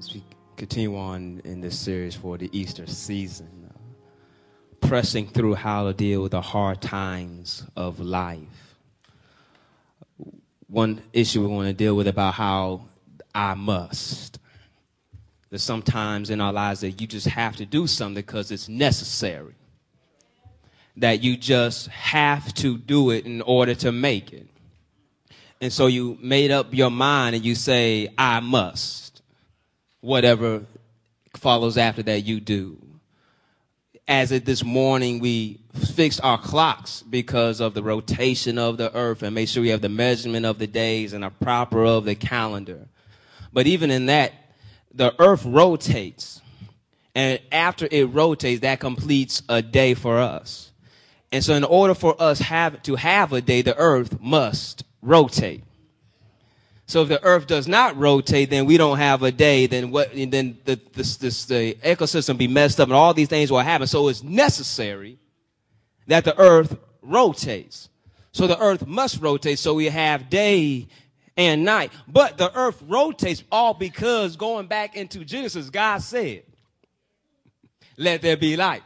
as we continue on in this series for the Easter season, uh, pressing through how to deal with the hard times of life. One issue we want to deal with about how I must. There's sometimes in our lives that you just have to do something because it's necessary. That you just have to do it in order to make it. And so you made up your mind and you say, I must whatever follows after that you do. As it this morning, we fixed our clocks because of the rotation of the earth and make sure we have the measurement of the days and a proper of the calendar. But even in that, the earth rotates. And after it rotates, that completes a day for us. And so in order for us have to have a day, the earth must rotate. So if the earth does not rotate, then we don't have a day, then what, then the, this, the ecosystem be messed up and all these things will happen. So it's necessary that the earth rotates. So the earth must rotate. So we have day and night. But the earth rotates all because going back into Genesis, God said, let there be light.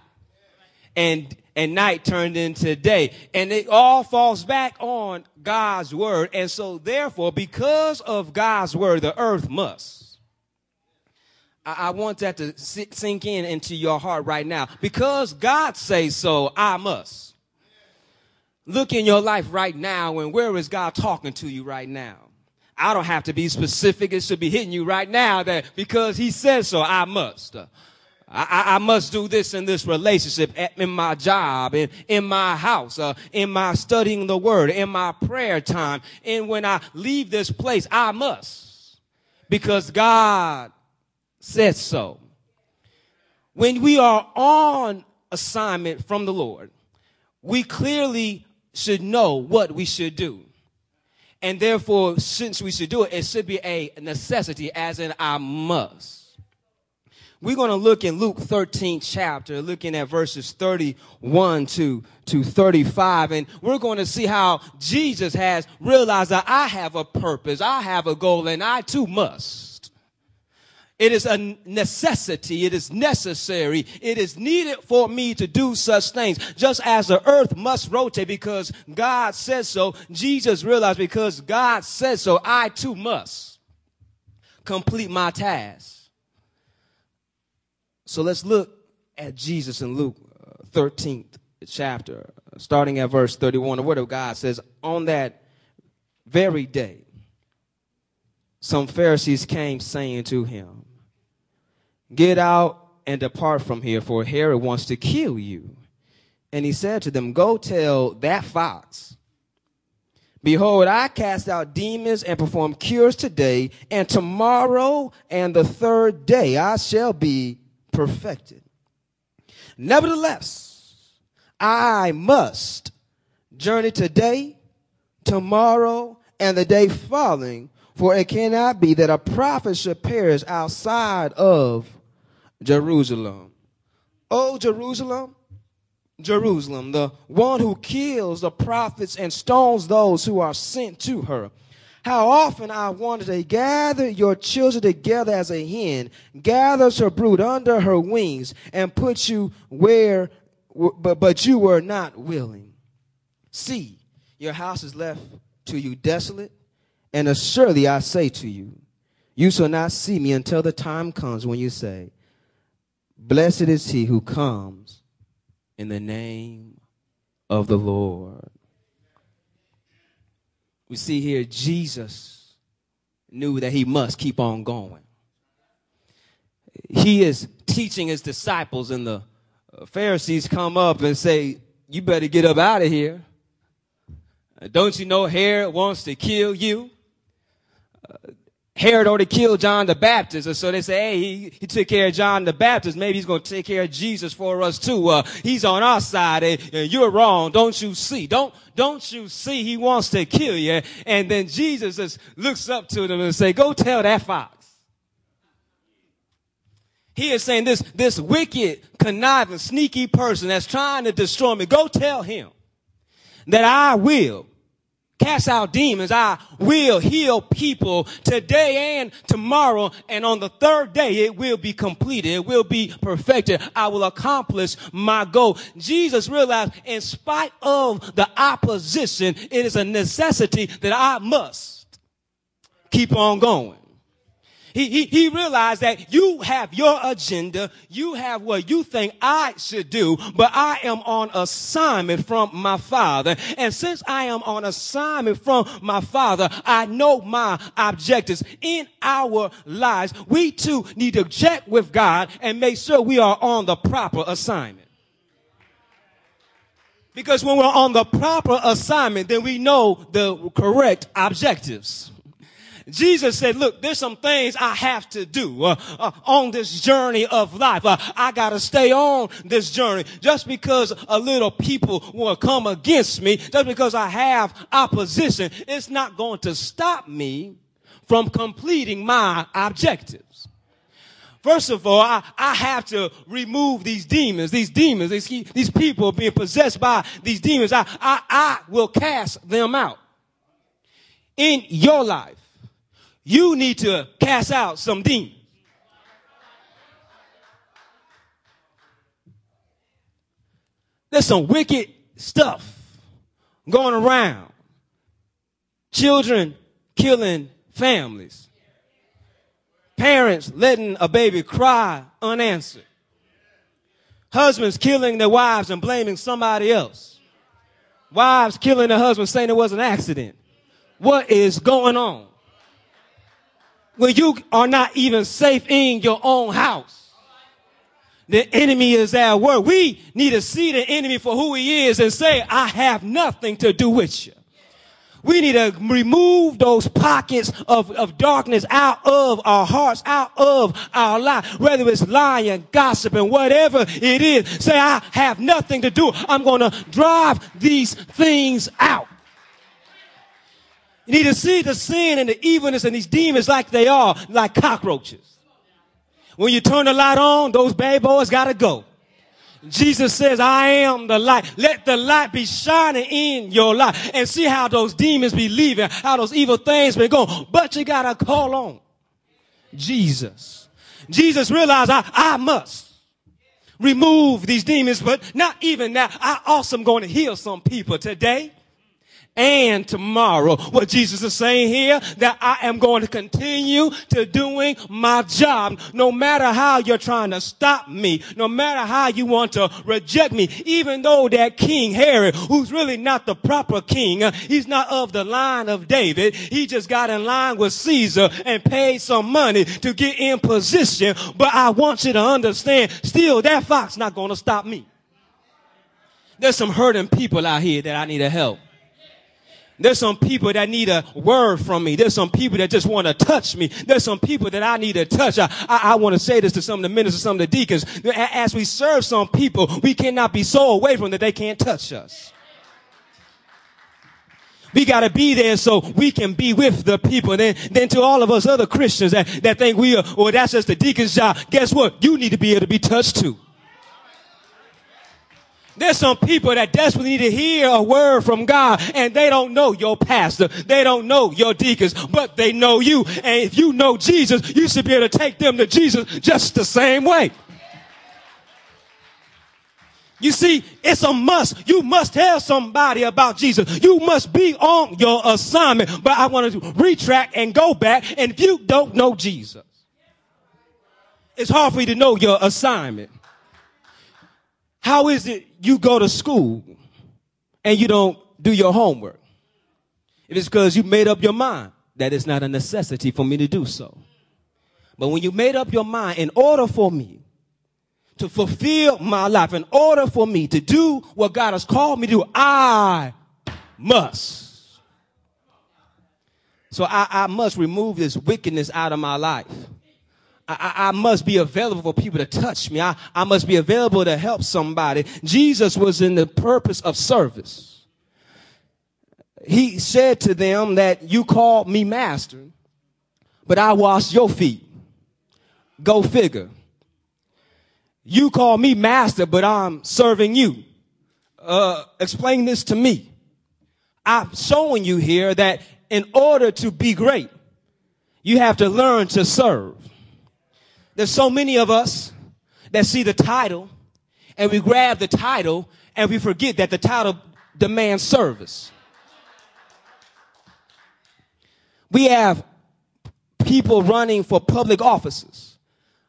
And and night turned into day. And it all falls back on God's word. And so therefore, because of God's word, the earth must. I, I want that to sink in into your heart right now. Because God says so, I must. Look in your life right now and where is God talking to you right now? I don't have to be specific. It should be hitting you right now that because he says so, I must. I, I, must do this in this relationship, in my job, in, in my house, uh, in my studying the word, in my prayer time, and when I leave this place, I must. Because God says so. When we are on assignment from the Lord, we clearly should know what we should do. And therefore, since we should do it, it should be a necessity, as in I must. We're going to look in Luke 13 chapter, looking at verses 31 to, to 35. And we're going to see how Jesus has realized that I have a purpose, I have a goal, and I too must. It is a necessity. It is necessary. It is needed for me to do such things. Just as the earth must rotate because God says so, Jesus realized because God says so, I too must complete my task. So let's look at Jesus in Luke 13th uh, chapter, starting at verse 31. The Word of God says, On that very day, some Pharisees came saying to him, Get out and depart from here, for Herod wants to kill you. And he said to them, Go tell that fox, Behold, I cast out demons and perform cures today, and tomorrow and the third day I shall be perfected. Nevertheless, I must journey today, tomorrow, and the day following, for it cannot be that a prophet should perish outside of Jerusalem. Oh, Jerusalem, Jerusalem, the one who kills the prophets and stones those who are sent to her. How often I wanted to gather your children together as a hen gathers her brood under her wings and put you where, but, but you were not willing. See, your house is left to you desolate, and assuredly I say to you, you shall not see me until the time comes when you say, Blessed is he who comes in the name of the Lord. We see here Jesus knew that he must keep on going. He is teaching his disciples, and the uh, Pharisees come up and say, You better get up out of here. Uh, don't you know Herod wants to kill you? Uh, Herod already killed John the Baptist. And so they say, hey, he, he took care of John the Baptist. Maybe he's going to take care of Jesus for us too. Uh, he's on our side and, and, you're wrong. Don't you see? Don't, don't you see? He wants to kill you. And then Jesus just looks up to them and say, go tell that fox. He is saying this, this wicked, conniving, sneaky person that's trying to destroy me, go tell him that I will cast out demons. I will heal people today and tomorrow. And on the third day, it will be completed. It will be perfected. I will accomplish my goal. Jesus realized in spite of the opposition, it is a necessity that I must keep on going. He, he, he realized that you have your agenda. You have what you think I should do, but I am on assignment from my father. And since I am on assignment from my father, I know my objectives in our lives. We too need to check with God and make sure we are on the proper assignment. Because when we're on the proper assignment, then we know the correct objectives. Jesus said, look, there's some things I have to do uh, uh, on this journey of life. Uh, I got to stay on this journey. Just because a little people will come against me, just because I have opposition, it's not going to stop me from completing my objectives. First of all, I, I have to remove these demons, these demons, these, these people being possessed by these demons. I, I, I will cast them out in your life you need to cast out some demons. There's some wicked stuff going around. Children killing families. Parents letting a baby cry unanswered. Husbands killing their wives and blaming somebody else. Wives killing their husbands saying it was an accident. What is going on? When you are not even safe in your own house. The enemy is at work. We need to see the enemy for who he is and say, I have nothing to do with you. We need to remove those pockets of, of darkness out of our hearts, out of our life, whether it's lying, gossiping, whatever it is. Say, I have nothing to do. I'm going to drive these things out. You need to see the sin and the evilness and these demons like they are, like cockroaches. When you turn the light on, those bad boys gotta go. Jesus says, I am the light. Let the light be shining in your life and see how those demons be leaving, how those evil things been going. But you gotta call on Jesus. Jesus realized I, I must remove these demons, but not even that. I also am going to heal some people today and tomorrow. What Jesus is saying here, that I am going to continue to doing my job, no matter how you're trying to stop me, no matter how you want to reject me, even though that King Herod, who's really not the proper king, uh, he's not of the line of David, he just got in line with Caesar and paid some money to get in position, but I want you to understand, still that fox not going to stop me. There's some hurting people out here that I need to help. There's some people that need a word from me. There's some people that just want to touch me. There's some people that I need to touch. I, I, I want to say this to some of the ministers, some of the deacons. As we serve some people, we cannot be so away from them that they can't touch us. We got to be there so we can be with the people. Then, then to all of us other Christians that, that think we are, or that's just the deacon's job, guess what? You need to be able to be touched too. There's some people that desperately need to hear a word from God and they don't know your pastor. They don't know your deacons, but they know you. And if you know Jesus, you should be able to take them to Jesus just the same way. You see, it's a must. You must tell somebody about Jesus. You must be on your assignment. But I want to retract and go back. And if you don't know Jesus, it's hard for you to know your assignment. How is it you go to school and you don't do your homework? It is because you made up your mind that it's not a necessity for me to do so. But when you made up your mind, in order for me to fulfill my life, in order for me to do what God has called me to do, I must. So I, I must remove this wickedness out of my life. I, I, must be available for people to touch me. I, I must be available to help somebody. Jesus was in the purpose of service. He said to them that you called me master, but I wash your feet. Go figure. You call me master, but I'm serving you. Uh, explain this to me. I'm showing you here that in order to be great, you have to learn to serve. There's so many of us that see the title and we grab the title and we forget that the title demands service. We have people running for public offices,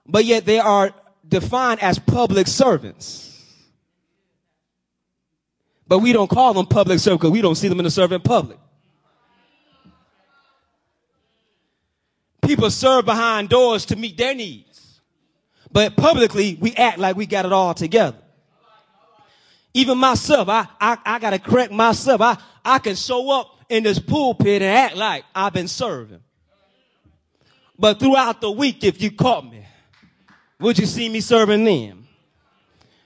but yet they are defined as public servants. But we don't call them public servants because we don't see them in the servant public. People serve behind doors to meet their needs. But publicly, we act like we got it all together. Even myself, I, I, I gotta correct myself. I, I can show up in this pulpit and act like I've been serving. But throughout the week, if you caught me, would you see me serving them?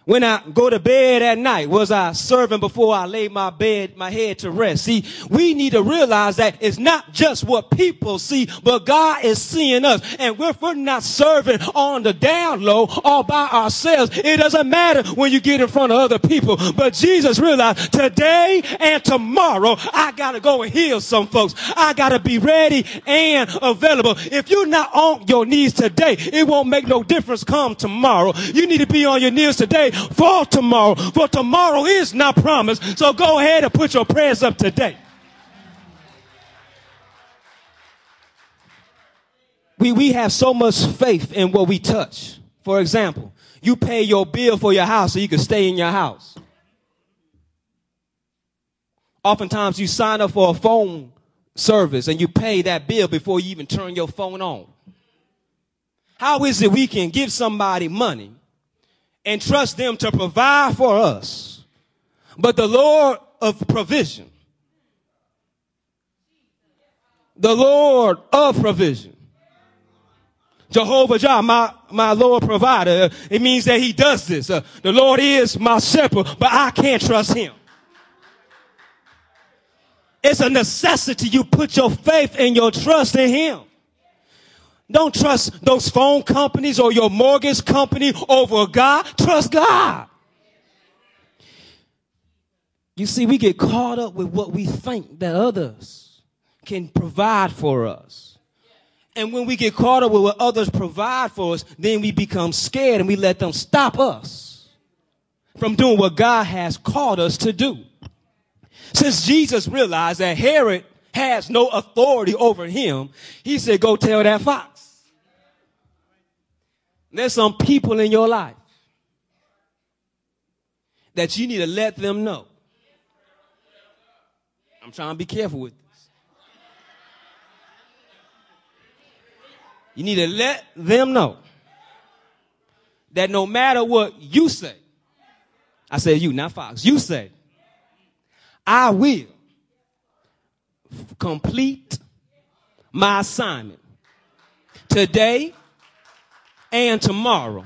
When I go to bed at night, was I serving before I laid my bed, my head to rest? See, we need to realize that it's not just what people see, but God is seeing us. And if we're not serving on the down low all by ourselves, it doesn't matter when you get in front of other people. But Jesus realized today and tomorrow, I gotta go and heal some folks. I gotta be ready and available. If you're not on your knees today, it won't make no difference come tomorrow. You need to be on your knees today for tomorrow, for tomorrow is not promised. So go ahead and put your prayers up today. We, we have so much faith in what we touch. For example, you pay your bill for your house so you can stay in your house. Oftentimes you sign up for a phone service and you pay that bill before you even turn your phone on. How is it we can give somebody money and trust them to provide for us. But the Lord of provision, the Lord of provision, Jehovah Jireh, my, my Lord provider. It means that he does this. Uh, the Lord is my shepherd, but I can't trust him. It's a necessity. You put your faith and your trust in him. Don't trust those phone companies or your mortgage company over God. Trust God. You see, we get caught up with what we think that others can provide for us. And when we get caught up with what others provide for us, then we become scared and we let them stop us from doing what God has called us to do. Since Jesus realized that Herod has no authority over him, he said, go tell that fox. There's some people in your life that you need to let them know. I'm trying to be careful with this. You need to let them know that no matter what you say, I said you, not Fox, you say, I will complete my assignment today and tomorrow.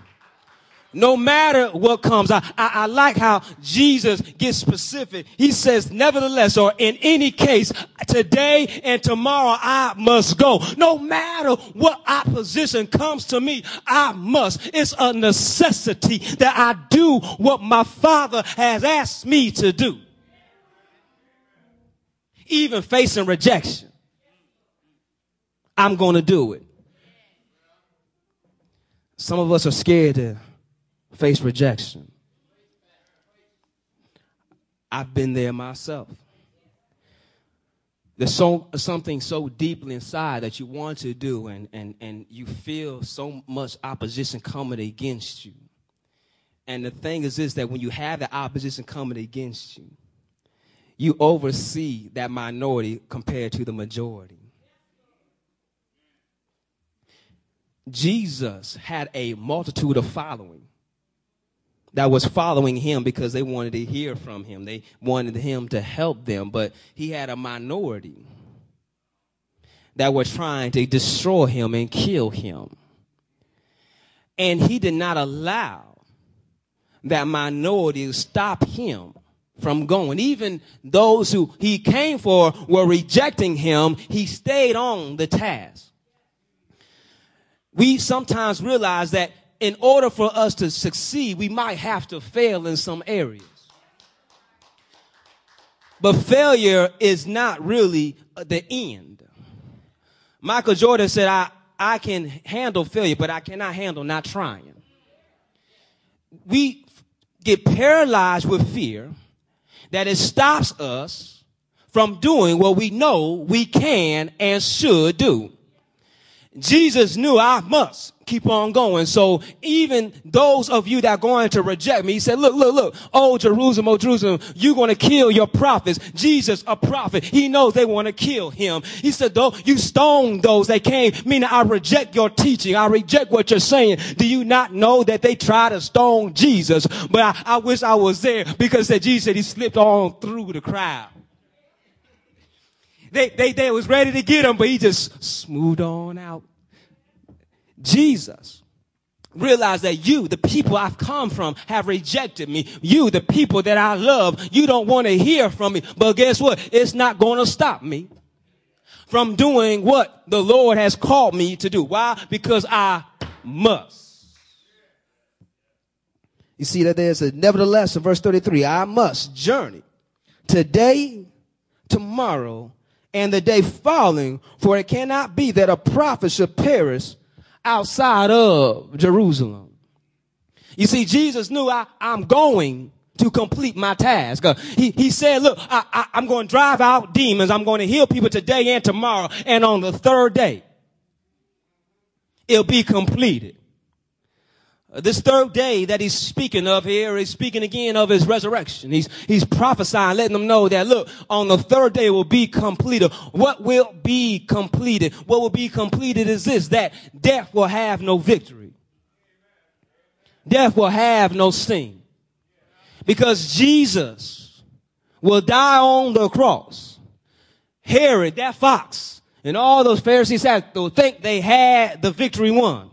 No matter what comes, I, I, I, like how Jesus gets specific. He says, nevertheless, or in any case, today and tomorrow I must go. No matter what opposition comes to me, I must. It's a necessity that I do what my father has asked me to do. Even facing rejection, I'm going to do it. Some of us are scared to face rejection. I've been there myself. There's so, something so deeply inside that you want to do, and, and, and you feel so much opposition coming against you. And the thing is this that when you have the opposition coming against you, you oversee that minority compared to the majority. Jesus had a multitude of following that was following him because they wanted to hear from him. They wanted him to help them, but he had a minority that were trying to destroy him and kill him. And he did not allow that minority to stop him from going. Even those who he came for were rejecting him. He stayed on the task we sometimes realize that in order for us to succeed, we might have to fail in some areas. But failure is not really the end. Michael Jordan said, I, I can handle failure, but I cannot handle not trying. We get paralyzed with fear that it stops us from doing what we know we can and should do. Jesus knew I must keep on going. So even those of you that are going to reject me, he said, look, look, look, oh Jerusalem, oh Jerusalem, you're going to kill your prophets. Jesus, a prophet, he knows they want to kill him. He said, though you stone those that came, meaning I reject your teaching. I reject what you're saying. Do you not know that they try to stone Jesus? But I, I wish I was there because that Jesus said he slipped on through the crowd. They, they, they was ready to get him, but he just smoothed on out. Jesus realized that you, the people I've come from, have rejected me. You, the people that I love, you don't want to hear from me. But guess what? It's not going to stop me from doing what the Lord has called me to do. Why? Because I must. You see that there's a nevertheless in verse 33, I must journey today, tomorrow, and the day following, for it cannot be that a prophet should perish outside of Jerusalem. You see, Jesus knew I, I'm going to complete my task. Uh, he, he said, look, I, I, I'm going to drive out demons. I'm going to heal people today and tomorrow. And on the third day, it'll be completed. Uh, this third day that he's speaking of here, he's speaking again of his resurrection. He's, he's prophesying, letting them know that look, on the third day will be completed. What will be completed? What will be completed is this, that death will have no victory. Death will have no sting. Because Jesus will die on the cross. Herod, that fox, and all those Pharisees think they had the victory won.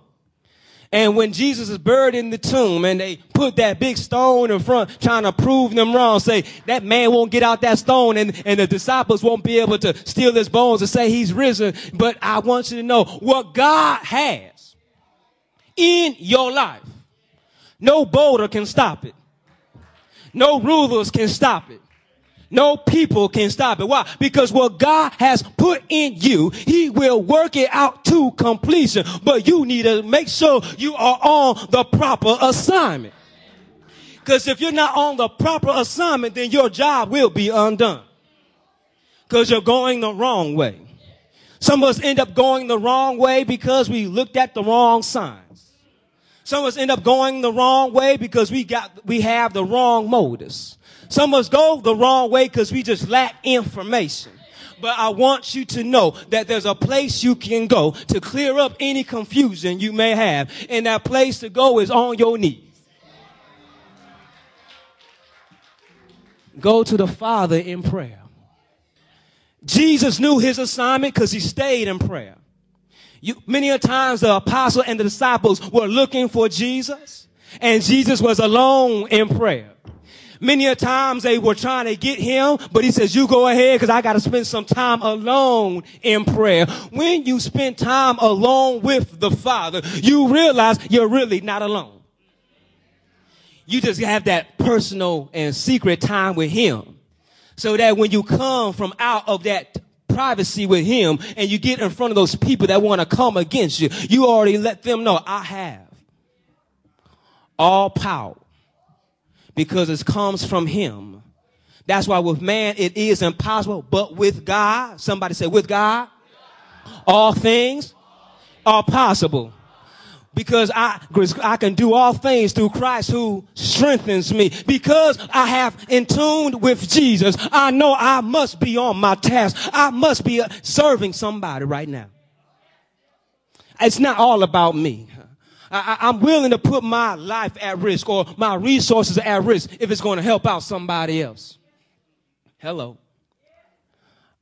And when Jesus is buried in the tomb and they put that big stone in front trying to prove them wrong, say that man won't get out that stone and, and the disciples won't be able to steal his bones and say he's risen. But I want you to know what God has in your life. No boulder can stop it. No rulers can stop it. No people can stop it. Why? Because what God has put in you, He will work it out to completion. But you need to make sure you are on the proper assignment. Because if you're not on the proper assignment, then your job will be undone. Because you're going the wrong way. Some of us end up going the wrong way because we looked at the wrong signs. Some of us end up going the wrong way because we got, we have the wrong motives. Some of us go the wrong way because we just lack information. But I want you to know that there's a place you can go to clear up any confusion you may have. And that place to go is on your knees. Go to the Father in prayer. Jesus knew his assignment because he stayed in prayer. You, many a times the apostle and the disciples were looking for Jesus and Jesus was alone in prayer. Many a times they were trying to get him, but he says, you go ahead because I got to spend some time alone in prayer. When you spend time alone with the Father, you realize you're really not alone. You just have that personal and secret time with him. So that when you come from out of that privacy with him and you get in front of those people that want to come against you, you already let them know I have all power because it comes from him. That's why with man it is impossible, but with God, somebody say with God, all things are possible. Because I, I can do all things through Christ who strengthens me. Because I have in tune with Jesus, I know I must be on my task. I must be serving somebody right now. It's not all about me. I, am willing to put my life at risk or my resources at risk if it's going to help out somebody else. Hello.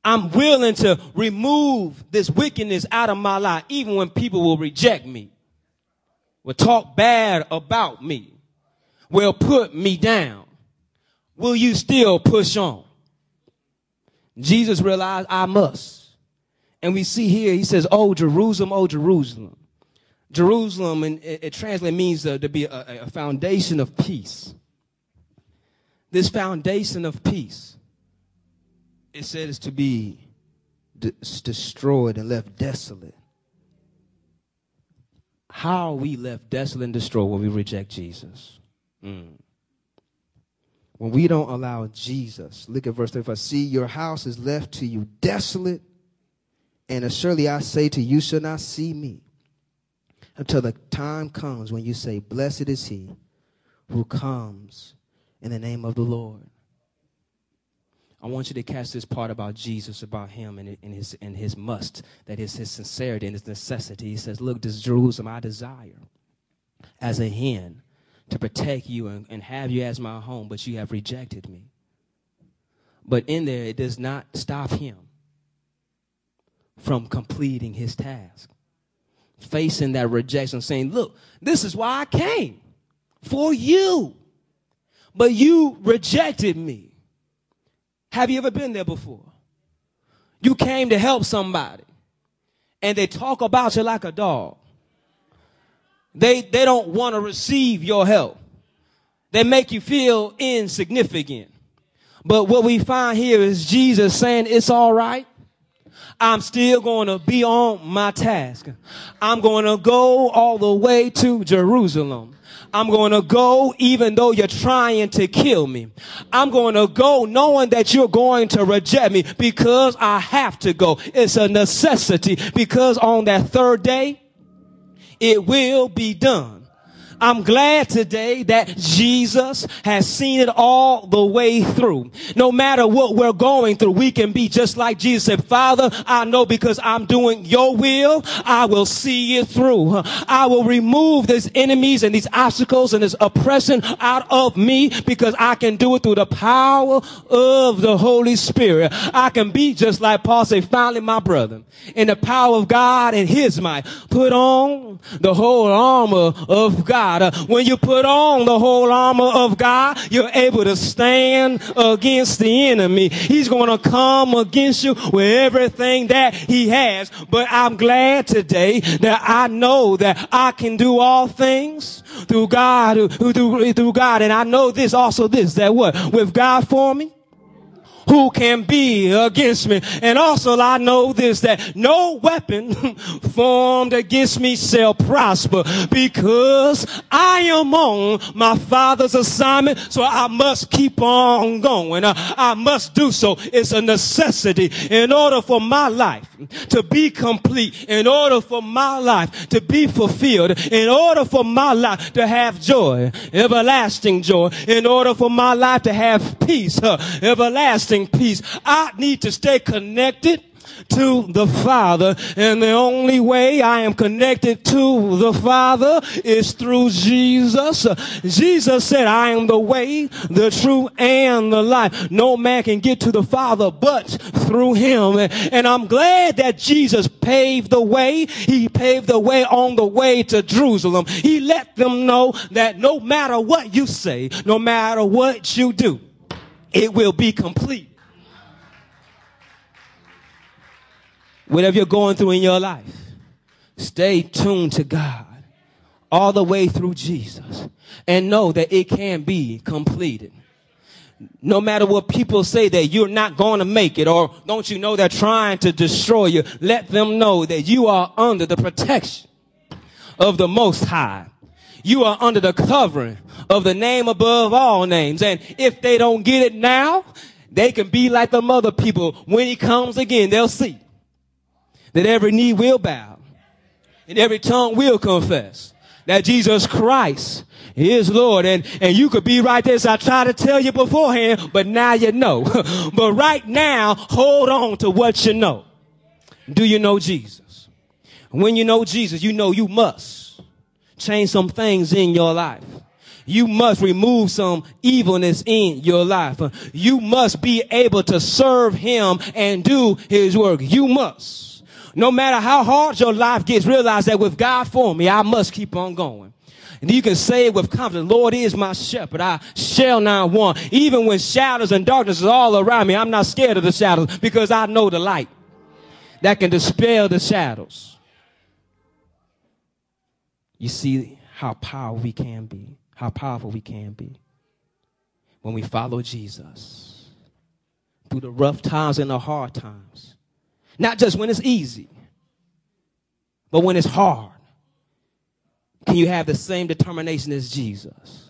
I'm willing to remove this wickedness out of my life, even when people will reject me, will talk bad about me, will put me down. Will you still push on? Jesus realized I must. And we see here, he says, Oh, Jerusalem, oh, Jerusalem. Jerusalem, and it, it translates means uh, to be a, a foundation of peace. This foundation of peace. it said it's to be de- destroyed and left desolate. How are we left desolate and destroyed when we reject Jesus? Mm. When we don't allow Jesus, look at verse 35. See, your house is left to you desolate, and surely I say to you, you shall not see me until the time comes when you say, Blessed is he who comes in the name of the Lord. I want you to catch this part about Jesus, about him and, and, his, and his must, that is his sincerity and his necessity. He says, Look, this Jerusalem I desire as a hen to protect you and, and have you as my home, but you have rejected me. But in there, it does not stop him from completing his task. Facing that rejection, saying, Look, this is why I came for you, but you rejected me. Have you ever been there before? You came to help somebody and they talk about you like a dog. They, they don't want to receive your help. They make you feel insignificant. But what we find here is Jesus saying it's all right. I'm still going to be on my task. I'm going to go all the way to Jerusalem. I'm going to go even though you're trying to kill me. I'm going to go knowing that you're going to reject me because I have to go. It's a necessity because on that third day, it will be done. I'm glad today that Jesus has seen it all the way through. No matter what we're going through, we can be just like Jesus said, Father, I know because I'm doing your will, I will see it through. I will remove these enemies and these obstacles and this oppression out of me because I can do it through the power of the Holy Spirit. I can be just like Paul said, finally my brother, in the power of God and his might, put on the whole armor of God God. Uh, when you put on the whole armor of God, you're able to stand against the enemy. He's going to come against you with everything that he has. But I'm glad today that I know that I can do all things through God, through, through God. And I know this also this, that what? With God for me, who can be against me. And also I know this, that no weapon formed against me shall prosper because I am on my father's assignment. So I must keep on going. I must do so. It's a necessity in order for my life to be complete, in order for my life to be fulfilled, in order for my life to have joy, everlasting joy, in order for my life to have peace, uh, everlasting peace. I need to stay connected to the Father. And the only way I am connected to the Father is through Jesus. Jesus said, I am the way, the truth, and the life. No man can get to the Father but through him. And I'm glad that Jesus paved the way. He paved the way on the way to Jerusalem. He let them know that no matter what you say, no matter what you do, it will be complete whatever you're going through in your life, stay tuned to God all the way through Jesus and know that it can be completed. No matter what people say that you're not going to make it or don't you know they're trying to destroy you, let them know that you are under the protection of the Most High. You are under the covering of the name above all names. And if they don't get it now, they can be like the mother people. When he comes again, they'll see that every knee will bow and every tongue will confess that Jesus Christ is Lord. And, and you could be right there. So I tried to tell you beforehand, but now you know. but right now, hold on to what you know. Do you know Jesus? When you know Jesus, you know you must change some things in your life. You must remove some evilness in your life. You must be able to serve him and do his work. You must. No matter how hard your life gets, realize that with God for me, I must keep on going. And you can say it with confidence, Lord is my shepherd. I shall not want. Even when shadows and darkness is all around me, I'm not scared of the shadows because I know the light that can dispel the shadows. You see how powerful we can be, how powerful we can be when we follow Jesus through the rough times and the hard times. Not just when it's easy, but when it's hard. Can you have the same determination as Jesus?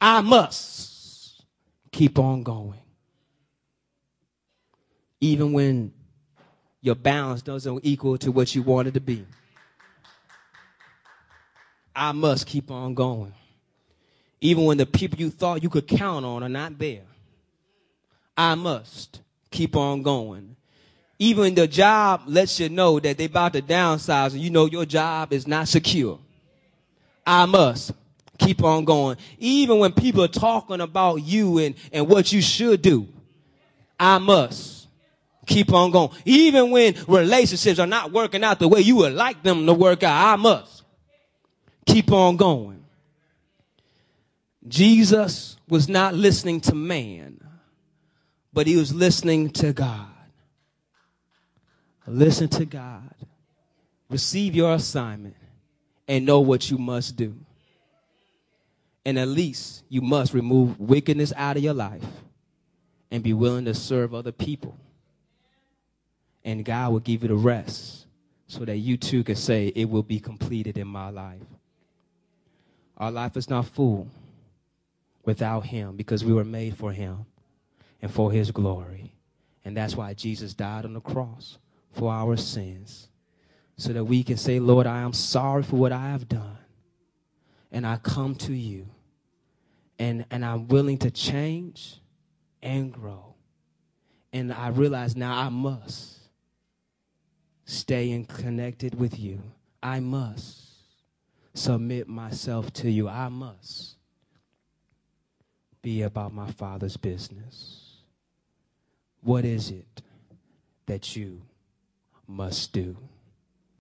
I must keep on going. Even when your balance doesn't equal to what you wanted to be. I must keep on going. Even when the people you thought you could count on are not there. I must keep on going. Even the job lets you know that they about to downsize and you know your job is not secure. I must keep on going. Even when people are talking about you and, and what you should do, I must keep on going. Even when relationships are not working out the way you would like them to work out, I must keep on going. Jesus was not listening to man, but he was listening to God. Listen to God. Receive your assignment and know what you must do. And at least you must remove wickedness out of your life and be willing to serve other people. And God will give you the rest so that you too can say, It will be completed in my life. Our life is not full without Him because we were made for Him and for His glory. And that's why Jesus died on the cross for our sins so that we can say, Lord, I am sorry for what I have done. And I come to you. And, and I'm willing to change and grow. And I realize now I must stay in connected with you. I must submit myself to you. I must be about my Father's business. What is it that you must do.